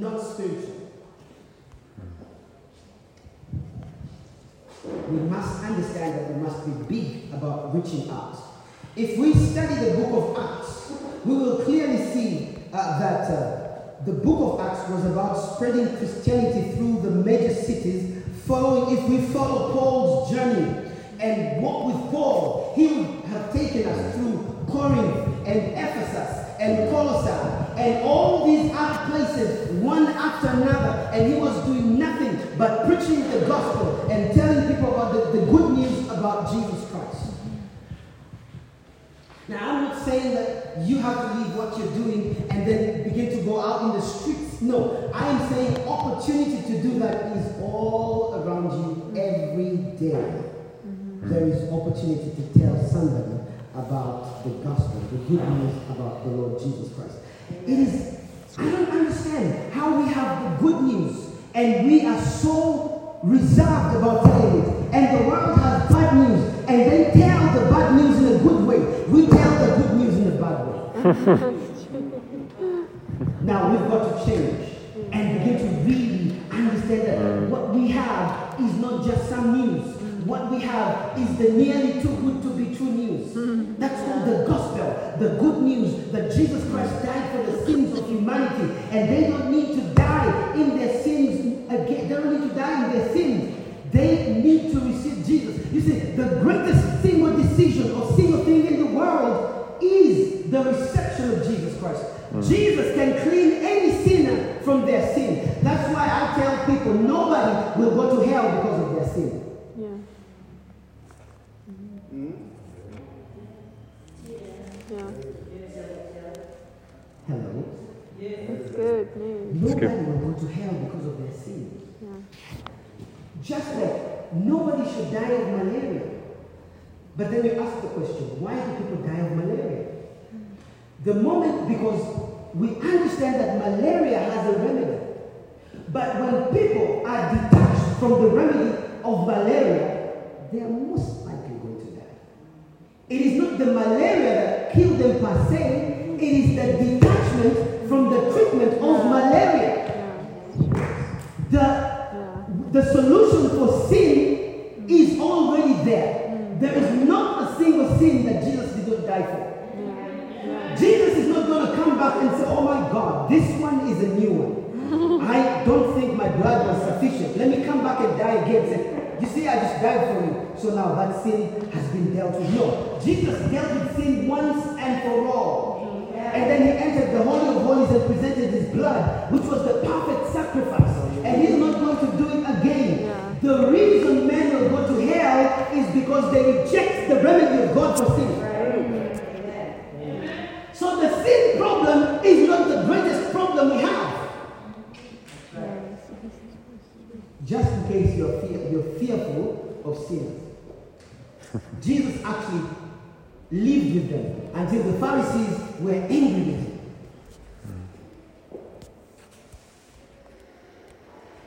not spiritual. We must understand that we must be big about reaching out. If we study the book of Acts, we will clearly see uh, that uh, the book of Acts was about spreading Christianity through the major cities, following, if we follow Paul's journey and walk with Paul, he would have taken us through Corinth and Ephesus and Colossae and all these other places, one after another, and he was doing nothing but preaching the gospel and telling people about the, the good news about Jesus Christ. Now, I'm not saying that you have to leave what you're doing and then begin to go out in the streets. No, I am saying opportunity to do that is all around you every day. Mm-hmm. There is opportunity to tell somebody about the gospel, the good news about the Lord Jesus Christ. It is, I don't understand how we have the good news and we are so reserved about telling it. And the world has bad news and they tell the bad news in a good way. We tell the good news in a bad way. now we've got to change and begin to really understand that mm. what we have is not just some news. What we have is the nearly too good to be true news. Mm-hmm. That's called the gospel, the good news that Jesus Christ died for the sins of humanity, and they don't need to die in their sins again. They don't need to die in their sins. They need to receive Jesus. You see, the Hmm? Yeah. Hello. That's good news. Nobody will go to hell because of their sin. Yeah. Just like nobody should die of malaria. But then you ask the question, why do people die of malaria? Hmm. The moment, because we understand that malaria has a remedy. But when people are detached from the remedy of malaria, they are most likely going to die. It is not the malaria that killed them per se, it is the detachment from the treatment of malaria. The the solution for sin mm. is already there. Mm. There is not a single sin that Jesus did not die for. Jesus is not going to come back and say, Oh my God, this one is a new one. I don't think my blood was sufficient. Let me come back and die again. Say, you see, I just died for you. So now that sin has been dealt with. No. Jesus dealt with sin once and for all. And then he entered the Holy of Holies and presented his blood, which was Pharisees were angry with him.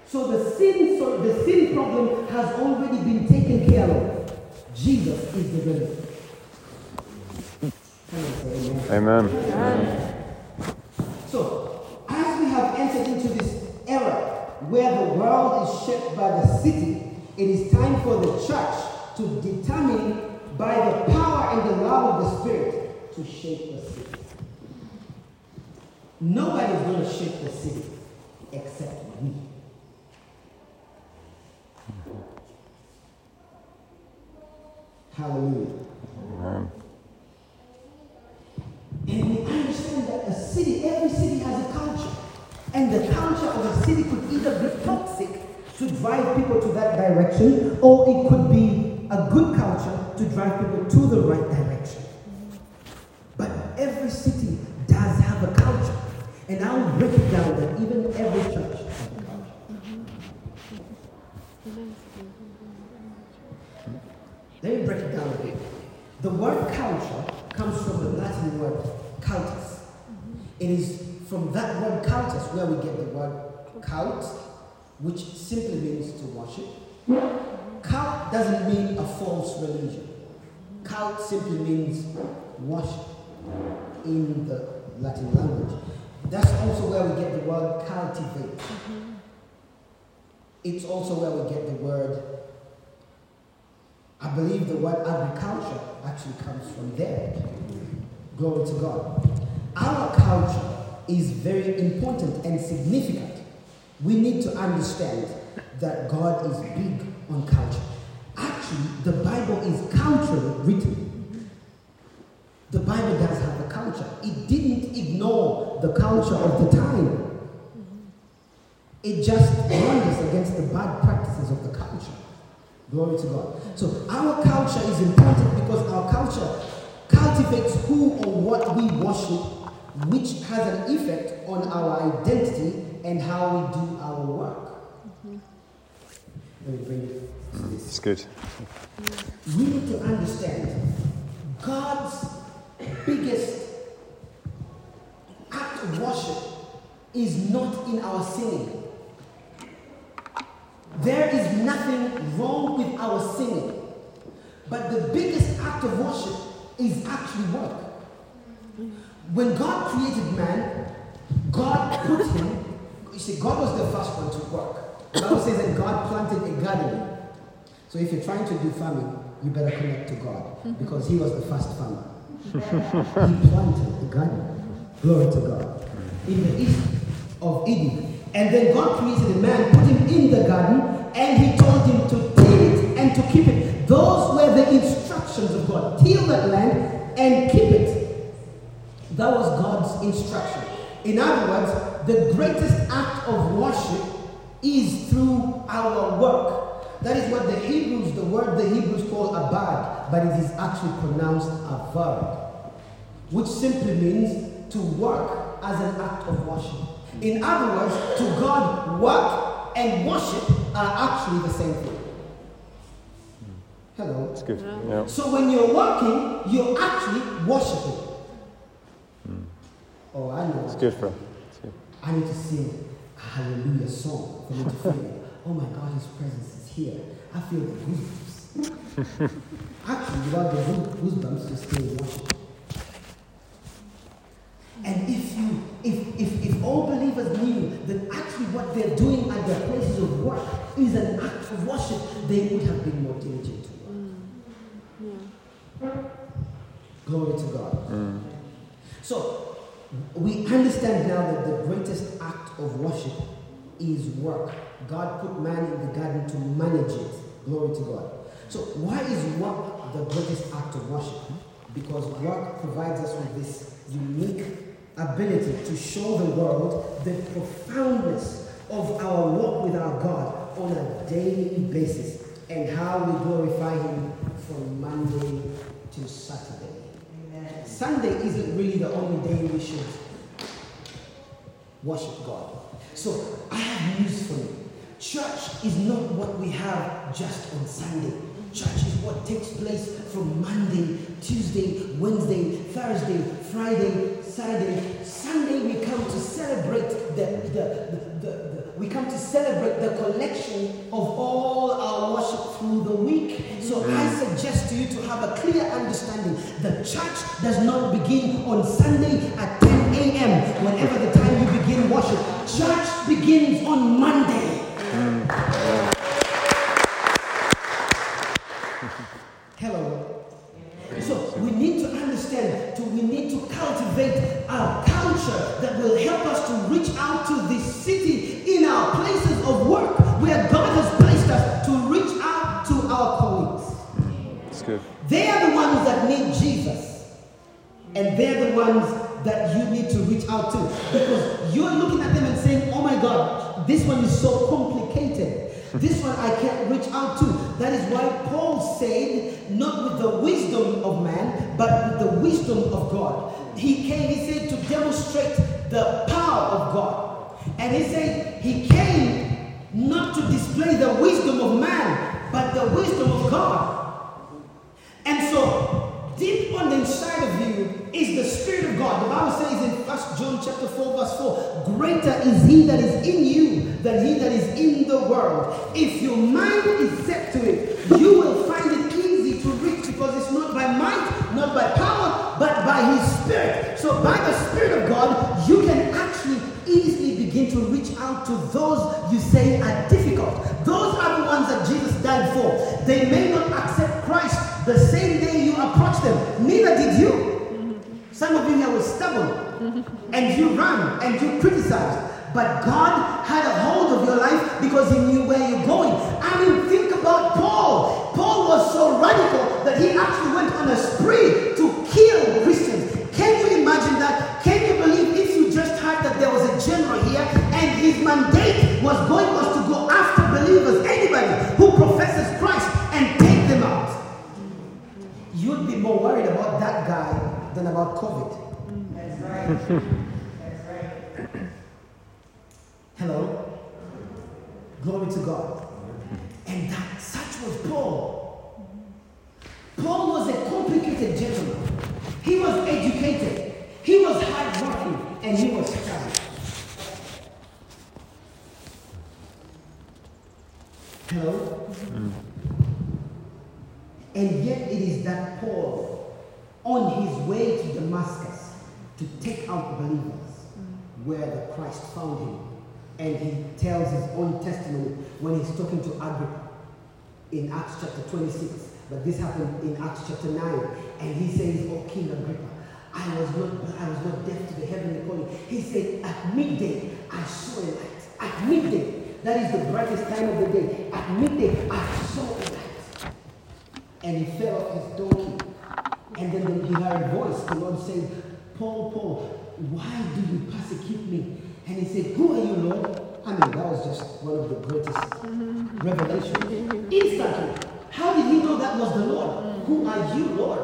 So the sin, so the sin problem has already been taken care of. Jesus is the remedy. Say amen. Amen. So, as we have entered into this era where the world is shaped by the city, it is time for the church to determine by the power and the love of the Spirit to shape the city. Nobody is going to shape the city except me. Hallelujah. Amen. And we understand that a city, every city has a culture. And the culture of a city could either be toxic to drive people to that direction, or it could be a good culture to drive people to the right direction. And I will break it down that even every church has a culture. Let me break it down a bit. The word culture comes from the Latin word cultus. It is from that word cultus where we get the word cult, which simply means to worship. Cult doesn't mean a false religion. Cult simply means worship in the Latin language. That's also where we get the word cultivate. Mm-hmm. It's also where we get the word, I believe the word agriculture actually comes from there. Glory to God. Our culture is very important and significant. We need to understand that God is big on culture. Actually, the Bible is culturally written. The Bible does have culture. It didn't ignore the culture of the time. It just warned us against the bad practices of the culture. Glory to God. So our culture is important because our culture cultivates who or what we worship, which has an effect on our identity and how we do our work. Let me bring it this. It's good. We need to understand God's biggest act of worship is not in our singing. There is nothing wrong with our singing. But the biggest act of worship is actually work. When God created man, God put him, you see, God was the first one to work. The Bible says that God planted a garden. So if you're trying to do farming, you better connect to God because he was the first farmer. he planted the garden. Glory to God. In the east of Eden. And then God created a man, put him in the garden, and he told him to till it and to keep it. Those were the instructions of God. Till that land and keep it. That was God's instruction. In other words, the greatest act of worship is through our work. That is what the Hebrews, the word the Hebrews call abad, but it is actually pronounced avad, which simply means to work as an act of worship. In other words, to God, work and worship are actually the same thing. Hello. It's good. Yeah. So when you're working, you're actually worshiping. Hmm. Oh, I know. It's good, bro. It's good. I need to sing a hallelujah song for me to feel, oh my God, His presence is here. I feel the goosebumps. Actually, without the goo- goosebumps, you still worship. And if you, if, if, if all believers knew that actually what they're doing at their places of work is an act of worship, they would have been more diligent to work. Mm. Glory to God. Mm. So, we understand now that the greatest act of worship is work. God put man in the garden to manage it. Glory to God. So, why is work the greatest act of worship? Because work provides us with this unique ability to show the world the profoundness of our walk with our God on a daily basis and how we glorify Him from Monday to Saturday. Sunday isn't really the only day we should worship God. So I have news for you. Church is not what we have just on Sunday. Church is what takes place from Monday, Tuesday, Wednesday, Thursday, Friday, Saturday. Sunday we come to celebrate the, the, the, the, the we come to celebrate the collection of all our worship through the week. So I suggest to you to have a clear understanding. The church does not begin on Sunday at 10 a.m. whenever the time you begin worship. Church begins on Monday. Said, not with the wisdom of man, but with the wisdom of God. He came, he said, to demonstrate the power of God. And he said, he came not to display the wisdom of man, but the wisdom of God. And so, deep on the inside of you is the Spirit of God. The Bible says in 1 John chapter 4, verse 4, greater is he that is in you than he that is in the world. If your mind is set to it, you will Spirit. So by the Spirit of God, you can actually easily begin to reach out to those you say are difficult. Those are the ones that Jesus died for. They may not accept Christ the same day you approach them. Neither did you. Some of you here were stubborn and you ran and you criticized. But God had a hold of your life because He knew where you're going. I mean, think about Paul. Paul was so radical that he actually went on a spree to worried about that guy than about COVID. That's right. That's right. Hello? Glory to God. And that such was Paul. Paul was a complicated gentleman. He was educated. He was hardworking and he was stubborn. Hello? Mm. And yet it is that on his way to Damascus to take out believers, where the Christ found him. And he tells his own testimony when he's talking to Agrippa in Acts chapter 26. But this happened in Acts chapter 9. And he says, Oh King Agrippa, I was not I was not deaf to the heavenly calling. He said, At midday I saw a light. At midday, that is the brightest time of the day. At midday I saw a light. And he fell off his donkey. And then he heard a voice, the Lord saying, Paul, Paul, why do you persecute me? And he said, Who are you, Lord? I mean, that was just one of the greatest revelations. Mm-hmm. Instantly. How did he know that was the Lord? Mm. Who are you, Lord?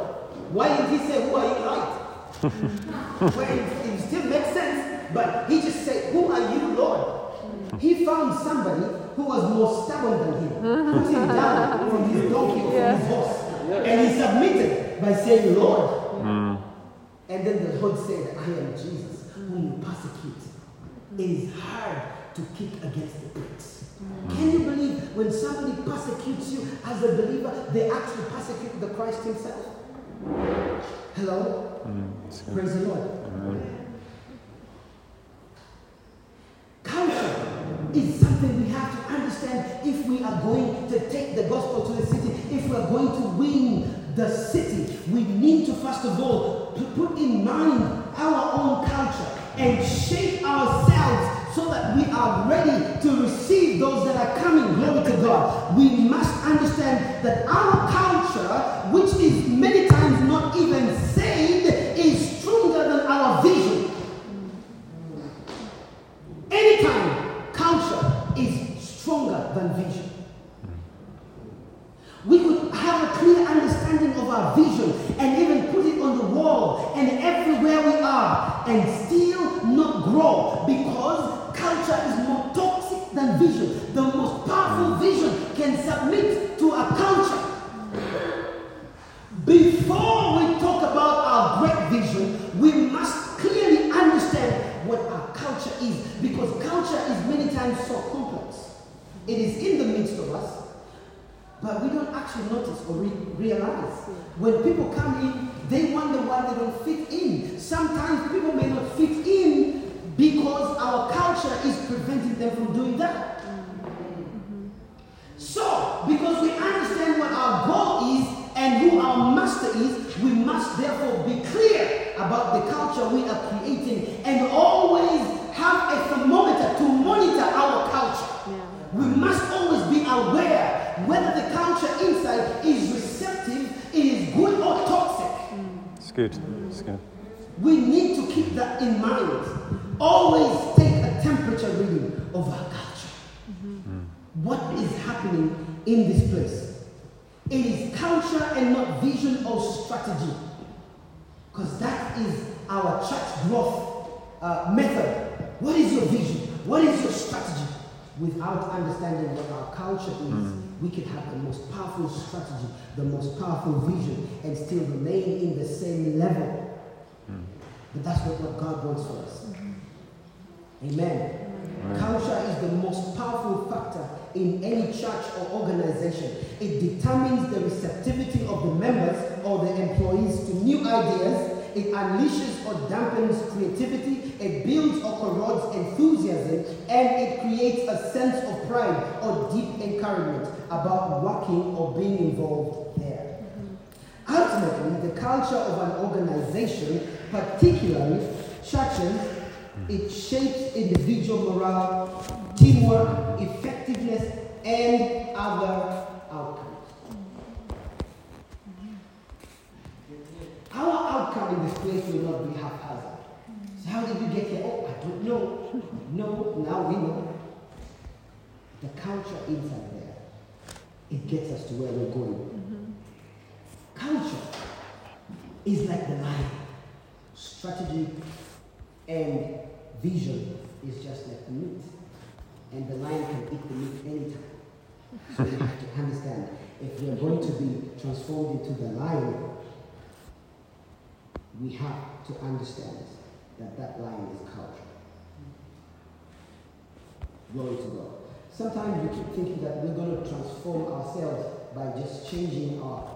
Why did he say, Who are you, light? Mm-hmm. well, it, it still makes sense, but he just said, Who are you, Lord? Mm. He found somebody who was more stubborn than him, mm-hmm. put him down from his donkey or from his horse, and he submitted by saying, Lord. Mm. And then the Lord said, I am Jesus, whom you persecute. It is hard to kick against the pricks. Mm. Can you believe when somebody persecutes you as a believer, they actually persecute the Christ Himself? Hello? Good. Praise the Lord. Culture is something we have to understand if we are going to take the gospel to the city, if we are going to win the city. We need to, first of all, to put in mind our own culture and shape ourselves so that we are ready to receive those that are coming. Glory to God. We must understand that our realize. Hmm. When people come in, they wonder why they don't fit in. Sometimes people may not fit in because our culture is preventing them from doing that. Hmm. So, because we understand what our goal is and who our master is, we must therefore be clear about the culture we are creating and always have a thermometer to monitor our culture. Yeah. We must always be aware whether the culture inside is receptive, it is good or toxic. It's good. It's good. We need to keep that in mind. Always take a temperature reading of our culture. What is happening in this place? It is culture and not vision or strategy. Because that is our church growth uh, method. What is your vision? What is your strategy? Without understanding what our culture is, we can have the most powerful strategy, the most powerful vision, and still remain in the same level. Hmm. But that's not what God wants for us. Hmm. Amen. Culture is the most powerful factor in any church or organization. It determines the receptivity of the members or the employees to new ideas. It unleashes or dampens creativity. It builds or corrodes enthusiasm and it creates a sense of pride or deep encouragement about working or being involved there. Mm-hmm. Ultimately, the culture of an organization, particularly churches, mm. it shapes individual morale, teamwork, effectiveness, and other outcomes. Mm-hmm. Our outcome in this place will not be haphazard. So how did we get here? Oh, I don't know. No, now we know. The culture inside there, it gets us to where we're going. Mm-hmm. Culture is like the lion. Strategy and vision is just like the meat. And the lion can eat the meat anytime. So we have to understand if we are going to be transformed into the lion, we have to understand that that lion is culture. Glory to God. Sometimes we keep thinking that we're going to transform ourselves by just changing our,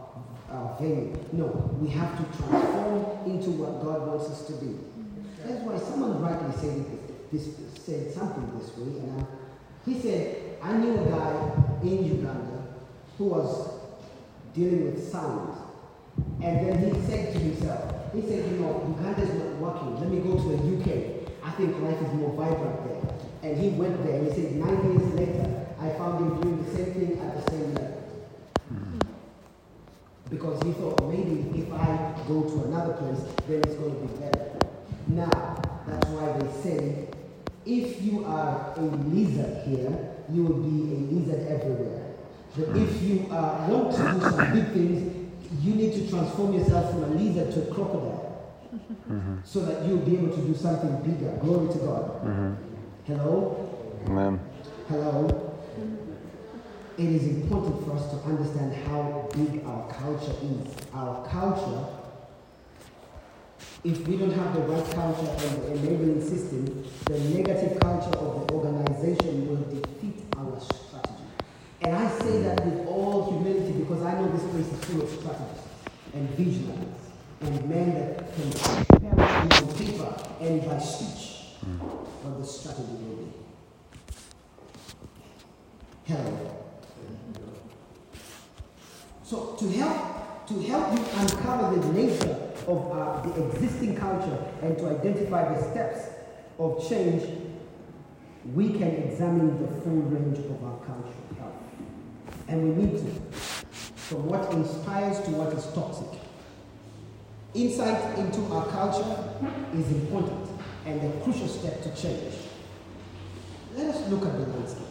our venue. No, we have to transform into what God wants us to be. That's why someone rightly said this, said something this way, and I, he said, I knew a guy in Uganda who was dealing with sound. And then he said to himself, he said, you know, Uganda is not working. Let me go to the UK. I think life is more vibrant there. And he went there and he said, nine years later, I found him doing the same thing at the same level. Because he thought maybe if I go to another place, then it's going to be better. Now, that's why they say if you are a lizard here, you will be a lizard everywhere. But if you uh, want to do some big things, you need to transform yourself from a lizard to a crocodile so that you'll be able to do something bigger. Glory to God. Hello? Amen. Hello? It is important for us to understand how big our culture is. Our culture, if we don't have the right culture and the enabling system, the negative culture of the organization will defeat our strategy. And I say that with all humility because I know this place is full of strategists and visionaries and men that can prepare on paper and by speech mm. What the strategy will be. Hello. So to help to help you uncover the nature of uh, the existing culture and to identify the steps of change, we can examine the full range of our culture. Health. And we need to, from what inspires to what is toxic. Insight into our culture is important and a crucial step to change. Let us look at the landscape.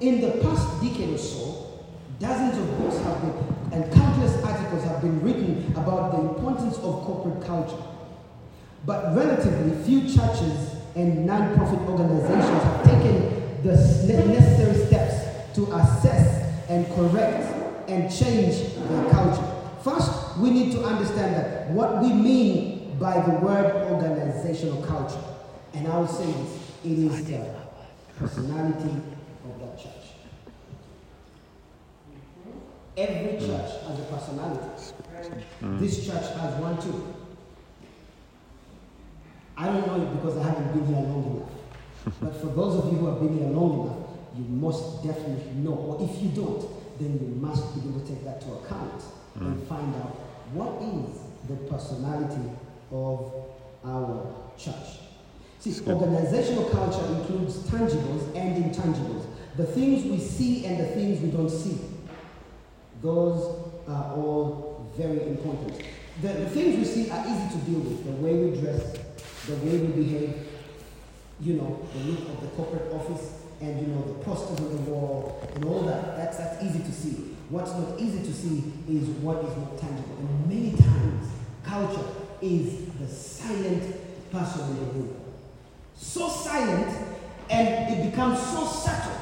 In the past decade or so, dozens of books have been and countless articles have been written about the importance of corporate culture. But relatively few churches and non-profit organizations have taken the necessary steps to assess and correct and change their culture. First, we need to understand that what we mean by the word organizational culture. And I will say this, it is the personality of that church. Every church has a personality. Mm. This church has one too. I don't know it because I haven't been here long enough. But for those of you who have been here long enough, you must definitely know. Or if you don't, then you must begin to take that to account and mm. find out what is the personality of our church. See, organizational culture includes tangibles and intangibles. The things we see and the things we don't see. Those are all very important. The, the things we see are easy to deal with. The way we dress, the way we behave, you know, the look of the corporate office, and you know, the posters on the wall, and all that. That's, that's easy to see. What's not easy to see is what is not tangible. And many times, culture is the silent person in the room. So silent, and it becomes so subtle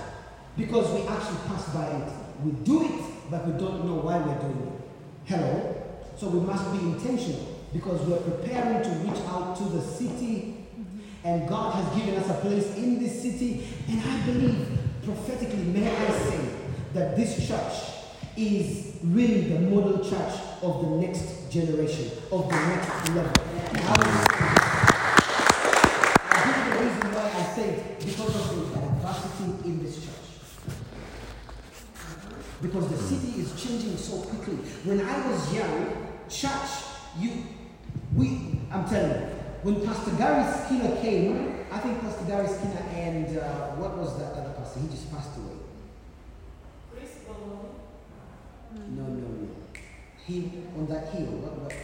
because we actually pass by it. We do it, but we don't know why we're doing it. Hello? So we must be intentional because we're preparing to reach out to the city, mm-hmm. and God has given us a place in this city. And I believe, prophetically, may I say, that this church is really the model church of the next generation, of the next level. And I I'll the reason why I say it because of the diversity in this church. Because the city is changing so quickly. When I was young, church, you, we, I'm telling you, when Pastor Gary Skinner came, I think Pastor Gary Skinner and uh, what was that other pastor? He just passed away. No, no, no. He on that hill. What? what?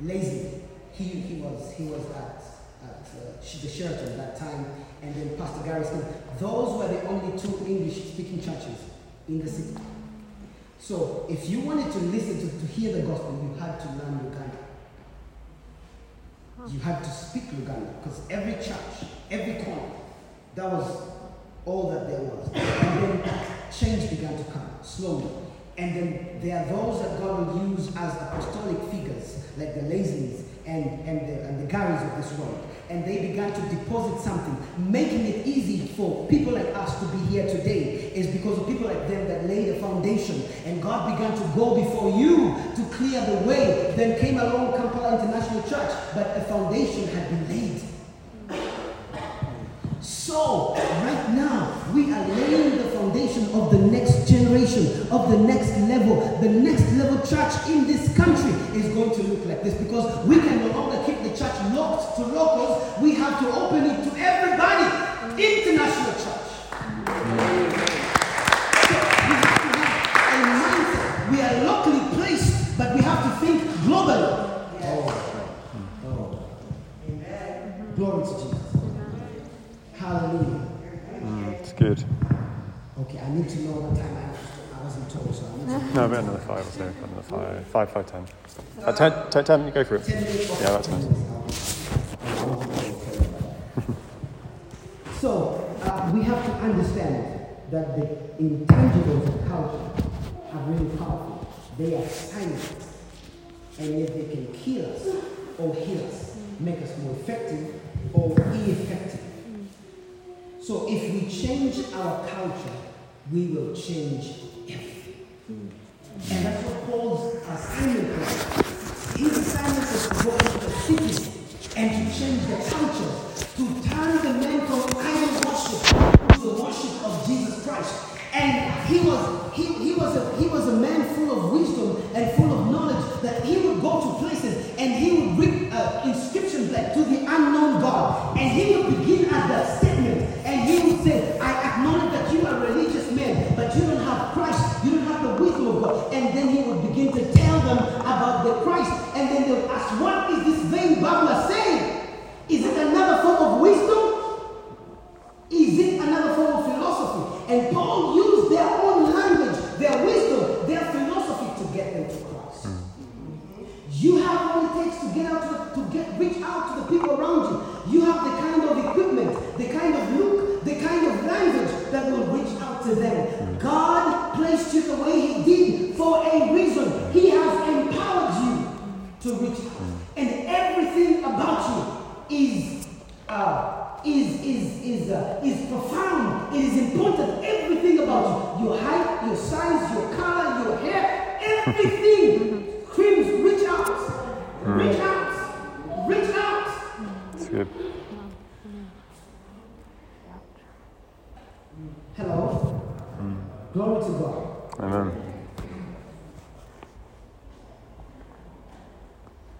Lazy. He he was he was at at uh, Sh- the Sheraton at that time, and then Pastor Gary Skinner. Those were the only two English-speaking churches in the city. So if you wanted to listen to, to hear the gospel, you had to learn Uganda. You had to speak Luganda because every church, every corner, that was all that there was. And then change began to come slowly. And then there are those that God will use as apostolic figures, like the Lazleys and, and, the, and the of this world. And they began to deposit something, making it easy for people like us to be here today, is because of people like them that laid a foundation. And God began to go before you to clear the way. Then came along Kampala International Church, but a foundation had been laid. So, right now, we are laying the foundation of the next generation, of the next level. The next level church in this country is going to look like this because we can no longer keep the church locked to locals. We have to open it to everybody. International church. So, we have to have a mindset. We are locally placed, but we have to think globally. Glory to Jesus. Hallelujah. Mm, it's good. I need to know what time I, I wasn't told, so I need to No, about another five or so. Another five, five, five, ten. Uh, ten, ten, ten, you go for it. 10. Yeah, that's nice. So, uh, we have to understand that the intangibles of culture are really powerful. They are silent, and yet they can kill us or heal us, make us more effective or ineffective. So, if we change our culture, we will change everything. And that's what Paul's assignment was. His assignment was to go into the city and to change the culture, to turn the men from idol worship to the worship of Jesus Christ. And he was is profound. It is important. Everything about you, your height, your size, your color, your hair, everything. Creams, reach out, reach out, reach out. It's good. Hello. Glory to God. Amen.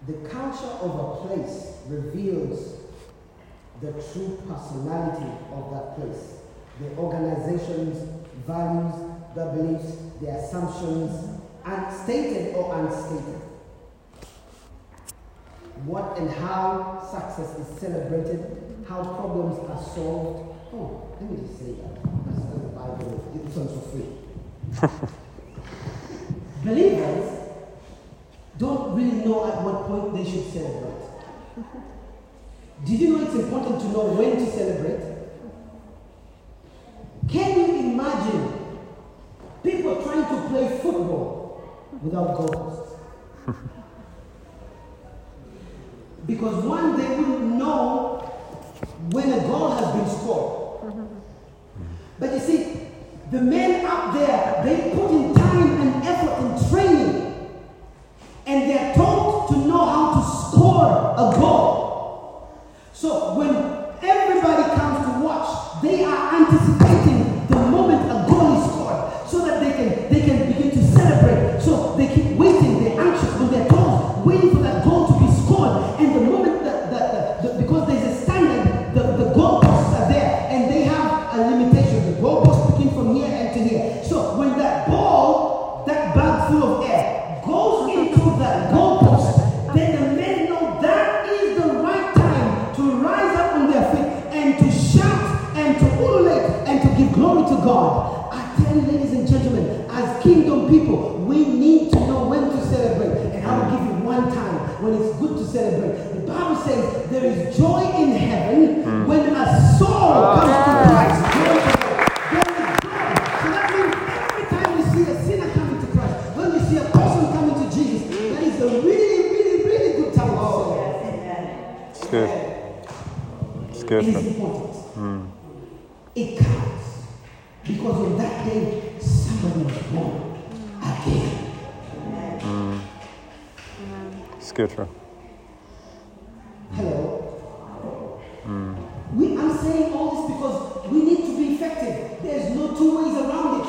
The culture of a place reveals the true personality of that place. The organization's values, the beliefs, the assumptions, stated or unstated. What and how success is celebrated, how problems are solved. Oh, let me just say that. That's the Bible is. It's also free. Believers don't really know at what point they should celebrate. Did you know it's important to know when to celebrate? Can you imagine people trying to play football without goals? because one, they wouldn't know when a goal has been scored. But you see, the men up there, they as people, we need to know when to celebrate. And I will give you one time when it's good to celebrate. The Bible says there is joy in heaven when a soul comes to Christ. Glory to God. There is joy. So that means every time we see a sinner coming to Christ, when we see a person coming to Jesus, that is a really, really, really good time. It's good. It's good. It is man. important. It counts. Because on that day, somebody was born good. man. Hello. We, I'm saying all this because we need to be effective. There's no two ways around it.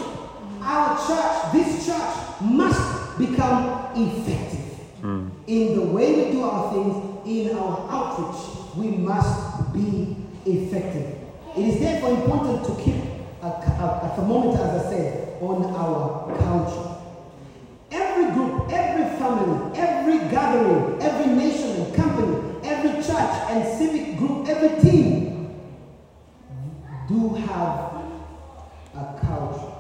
Our church, this church, must become effective. Hmm. In the way we do our things, in our outreach, we must be effective. It is therefore important to keep a, a, a thermometer, as I said, on our culture. Have a culture.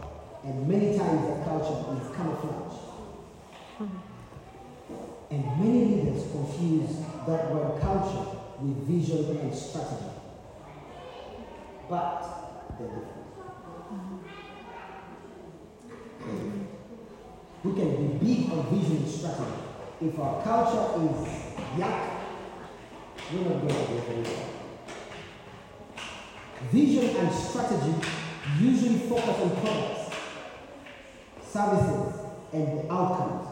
And many times the culture is camouflage. And many leaders confuse that word culture with vision and strategy. But they're different. We can be big on vision and strategy. If our culture is yuck, we're not going to go very. Vision and strategy usually focus on products, services, and the outcomes.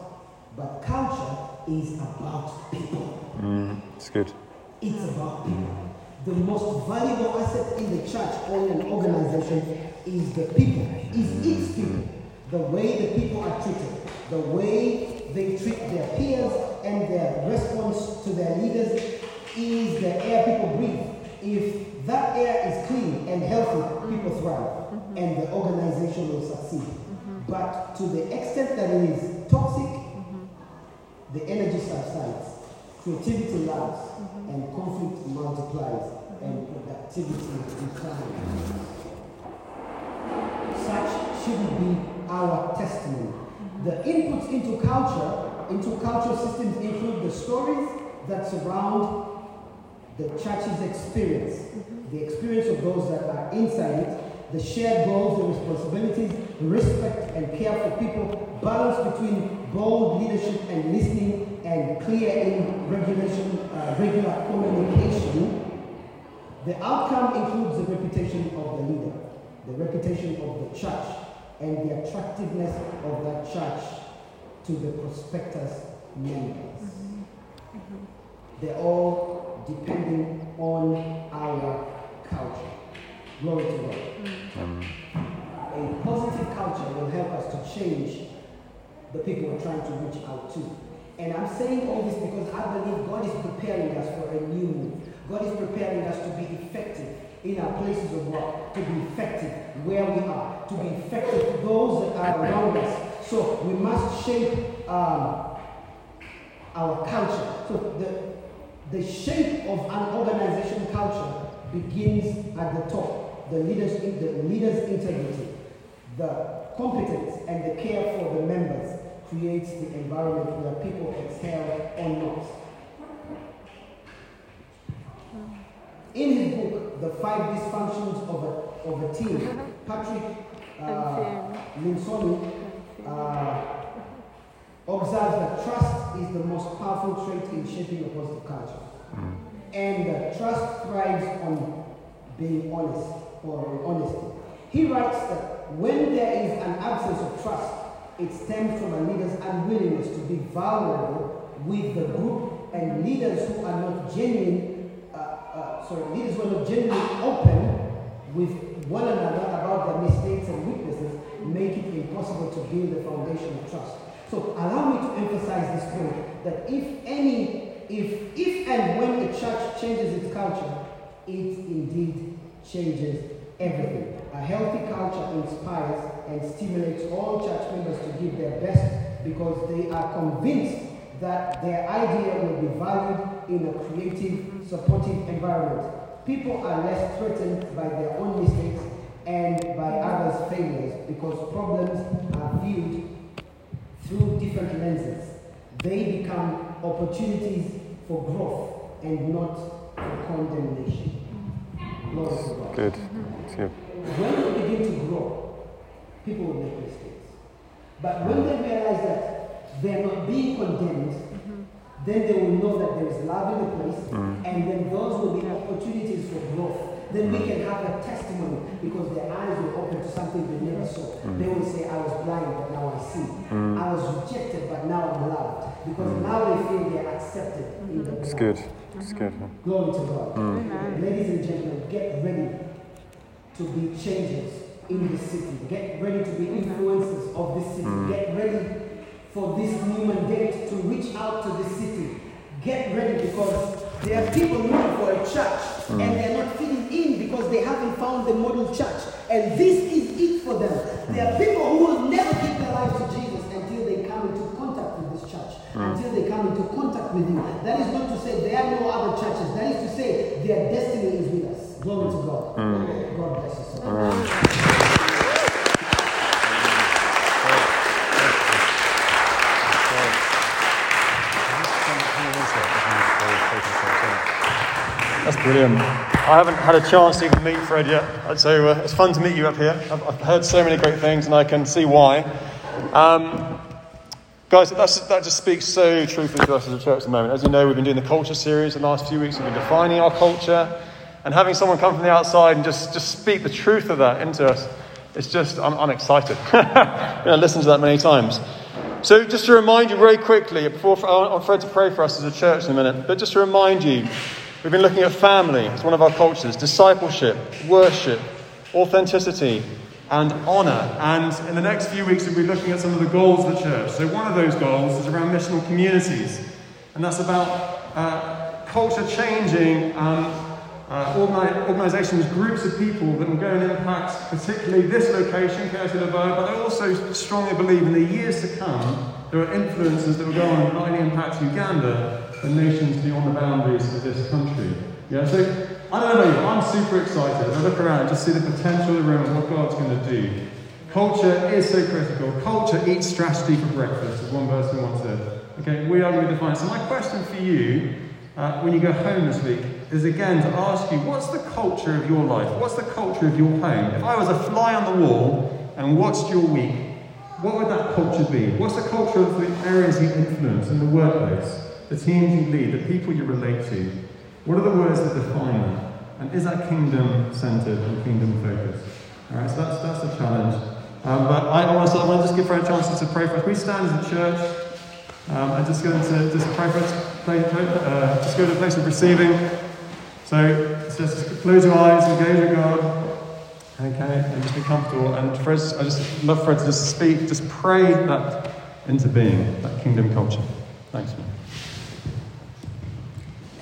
But culture is about people. Mm, it's good. It's about people. The most valuable asset in the church or in an organization is the people, is its people. The way the people are treated, the way they treat their peers, and their response to their leaders is the air people breathe. If that air is clean and healthy, mm-hmm. people thrive, mm-hmm. and the organization will succeed. Mm-hmm. But to the extent that it is toxic, the energy subsides, creativity lags, and conflict multiplies, and productivity declines. Such shouldn't be our testimony. The inputs into culture, into cultural systems include the stories that surround the church's experience, mm-hmm. the experience of those that are inside it, the shared goals and responsibilities, respect and care for people, balance between bold leadership and listening, and clear in regulation, uh, regular communication. The outcome includes the reputation of the leader, the reputation of the church, and the attractiveness of that church to the prospectus members. Mm-hmm. Mm-hmm. They're all depending on our culture. Glory to God. A positive culture will help us to change the people we're trying to reach out to. And I'm saying all this because I believe God is preparing us for a new move. God is preparing us to be effective in our places of work, to be effective where we are, to be effective to those that are around us. So we must shape um, our culture. So the, the shape of an organization culture begins at the top. The leaders, the leaders' integrity, the competence and the care for the members creates the environment where people excel or not. In his book, The Five Dysfunctions of a, of a Team, Patrick uh, uh, observes that trust is the most powerful trait in shaping a positive culture. And that trust thrives on being honest or honesty. He writes that when there is an absence of trust, it stems from a leader's unwillingness to be vulnerable with the group and leaders who are not genuine, uh, uh, sorry, leaders who are not genuinely open with one another about their mistakes and weaknesses make it impossible to build a foundation of trust. So allow me to emphasize this point that if any, if if and when a church changes its culture, it indeed changes everything. A healthy culture inspires and stimulates all church members to give their best because they are convinced that their idea will be valued in a creative, supportive environment. People are less threatened by their own mistakes and by others' failures because problems are viewed through different lenses. They become opportunities for growth and not for condemnation. Glory to God. Good. It's good. When we begin to grow, people will make mistakes. But when they realize that they are not being condemned, mm-hmm. then they will know that there is love in the place, mm. and then those will be opportunities for growth. Then we can have a testimony because their eyes will open to something they never saw. Mm. They will say, I was blind, but now I see. Mm. I was rejected, but now I'm loved. Because mm. now they feel they're accepted in the It's good. Mm-hmm. It's good. Glory to God. Ladies and gentlemen, get ready to be changers in the city. Get ready to be influencers of this city. Get ready for this new mandate to reach out to the city. Get ready because there are people looking for a church and mm. they're not fitting in because they haven't found the model church. And this is it for them. There are mm. people who will never give their lives to Jesus until they come into contact with this church, mm. until they come into contact with you. That is not to say there are no other churches. That is to say their destiny is with us. Glory to God. God bless you. That's brilliant. I haven't had a chance to even meet Fred yet, so uh, it's fun to meet you up here. I've, I've heard so many great things, and I can see why. Um, guys, that just speaks so truthfully to us as a church at the moment. As you know, we've been doing the culture series the last few weeks. We've been defining our culture, and having someone come from the outside and just, just speak the truth of that into us, it's just, I'm, I'm excited. you know, listened to that many times. So, just to remind you very quickly, before I want Fred to pray for us as a church in a minute, but just to remind you, we've been looking at family, it's one of our cultures, discipleship, worship, authenticity, and honour. And in the next few weeks, we'll be looking at some of the goals of the church. So, one of those goals is around missional communities, and that's about uh, culture changing. Um, uh, organi- organisations, groups of people that will go and impact particularly this location, Laverne, but I also strongly believe in the years to come, there are influences that will go on and not only impact Uganda, but nations beyond the boundaries of this country. Yeah, so I don't know about you, I'm super excited. I look around just see the potential of the room and what God's going to do. Culture is so critical. Culture eats strategy for breakfast, as one person once said. Okay, we are going to define. So my question for you, uh, when you go home this week, is again to ask you, what's the culture of your life? What's the culture of your home? If I was a fly on the wall and watched your week, what would that culture be? What's the culture of the areas you influence in the workplace, the teams you lead, the people you relate to? What are the words that define that? And is that kingdom centered and kingdom focused? All right, so that's, that's the challenge. Um, but I, I want to just give Fred a chance to pray for us. We stand as a church. Um, I'm just going to just pray for us. Play, uh, just go to a place of receiving. So it's just close your eyes, engage with God. Okay, and just be comfortable. And Fred, I just love Fred to just speak, just pray that into being, that kingdom culture. Thanks, man.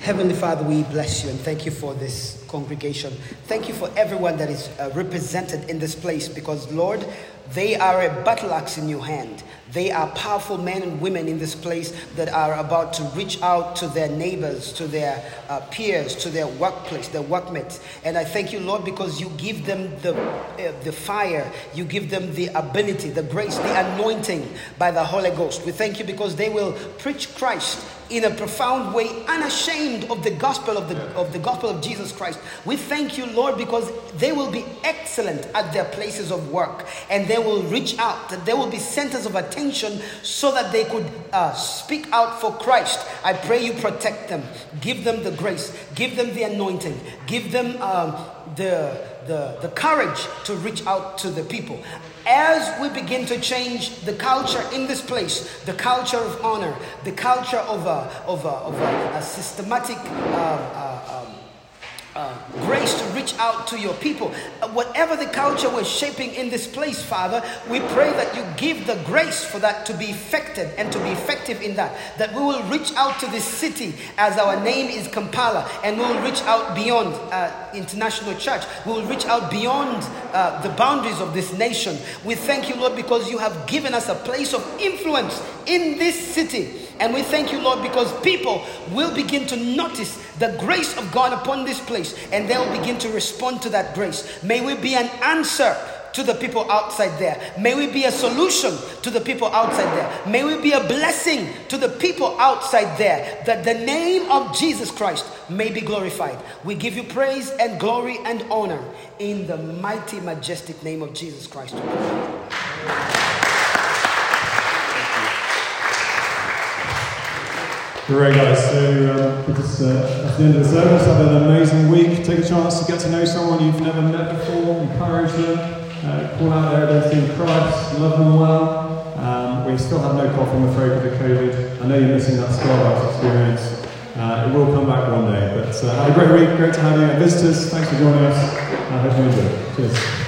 Heavenly Father, we bless you and thank you for this congregation. Thank you for everyone that is uh, represented in this place because, Lord, they are a battle axe in your hand. They are powerful men and women in this place that are about to reach out to their neighbors, to their uh, peers, to their workplace, their workmates. And I thank you, Lord, because you give them the, uh, the fire, you give them the ability, the grace, the anointing by the Holy Ghost. We thank you because they will preach Christ in a profound way, unashamed of the gospel of the, of the gospel of Jesus Christ. We thank you, Lord, because they will be excellent at their places of work and they will reach out, that there will be centers of attention so that they could uh, speak out for Christ. I pray you protect them, give them the grace, give them the anointing, give them um, the, the, the courage to reach out to the people. As we begin to change the culture in this place, the culture of honor, the culture of a, of a, of a, a systematic uh, uh, um, uh, grace to reach out to your people. Uh, whatever the culture we're shaping in this place, Father, we pray that you give the grace for that to be effective and to be effective in that. That we will reach out to this city as our name is Kampala, and we will reach out beyond uh, international church. We will reach out beyond uh, the boundaries of this nation. We thank you, Lord, because you have given us a place of influence in this city. And we thank you, Lord, because people will begin to notice the grace of God upon this place, and they'll begin to respond to that grace. May we be an answer to the people outside there. May we be a solution to the people outside there. May we be a blessing to the people outside there. That the name of Jesus Christ may be glorified. We give you praise and glory and honor in the mighty, majestic name of Jesus Christ. Great, guys. So, um, just, uh, at the end of the service, have an amazing week. Take a chance to get to know someone you've never met before, encourage them, uh, call out their identity in Christ, love them well. Um, we still have no coffee, I'm afraid, with the COVID. I know you're missing that Starbucks experience. Uh, it will come back one day. But uh, have a great week. Great to have you. Visitors, thanks for joining us. I hope you enjoy. Cheers.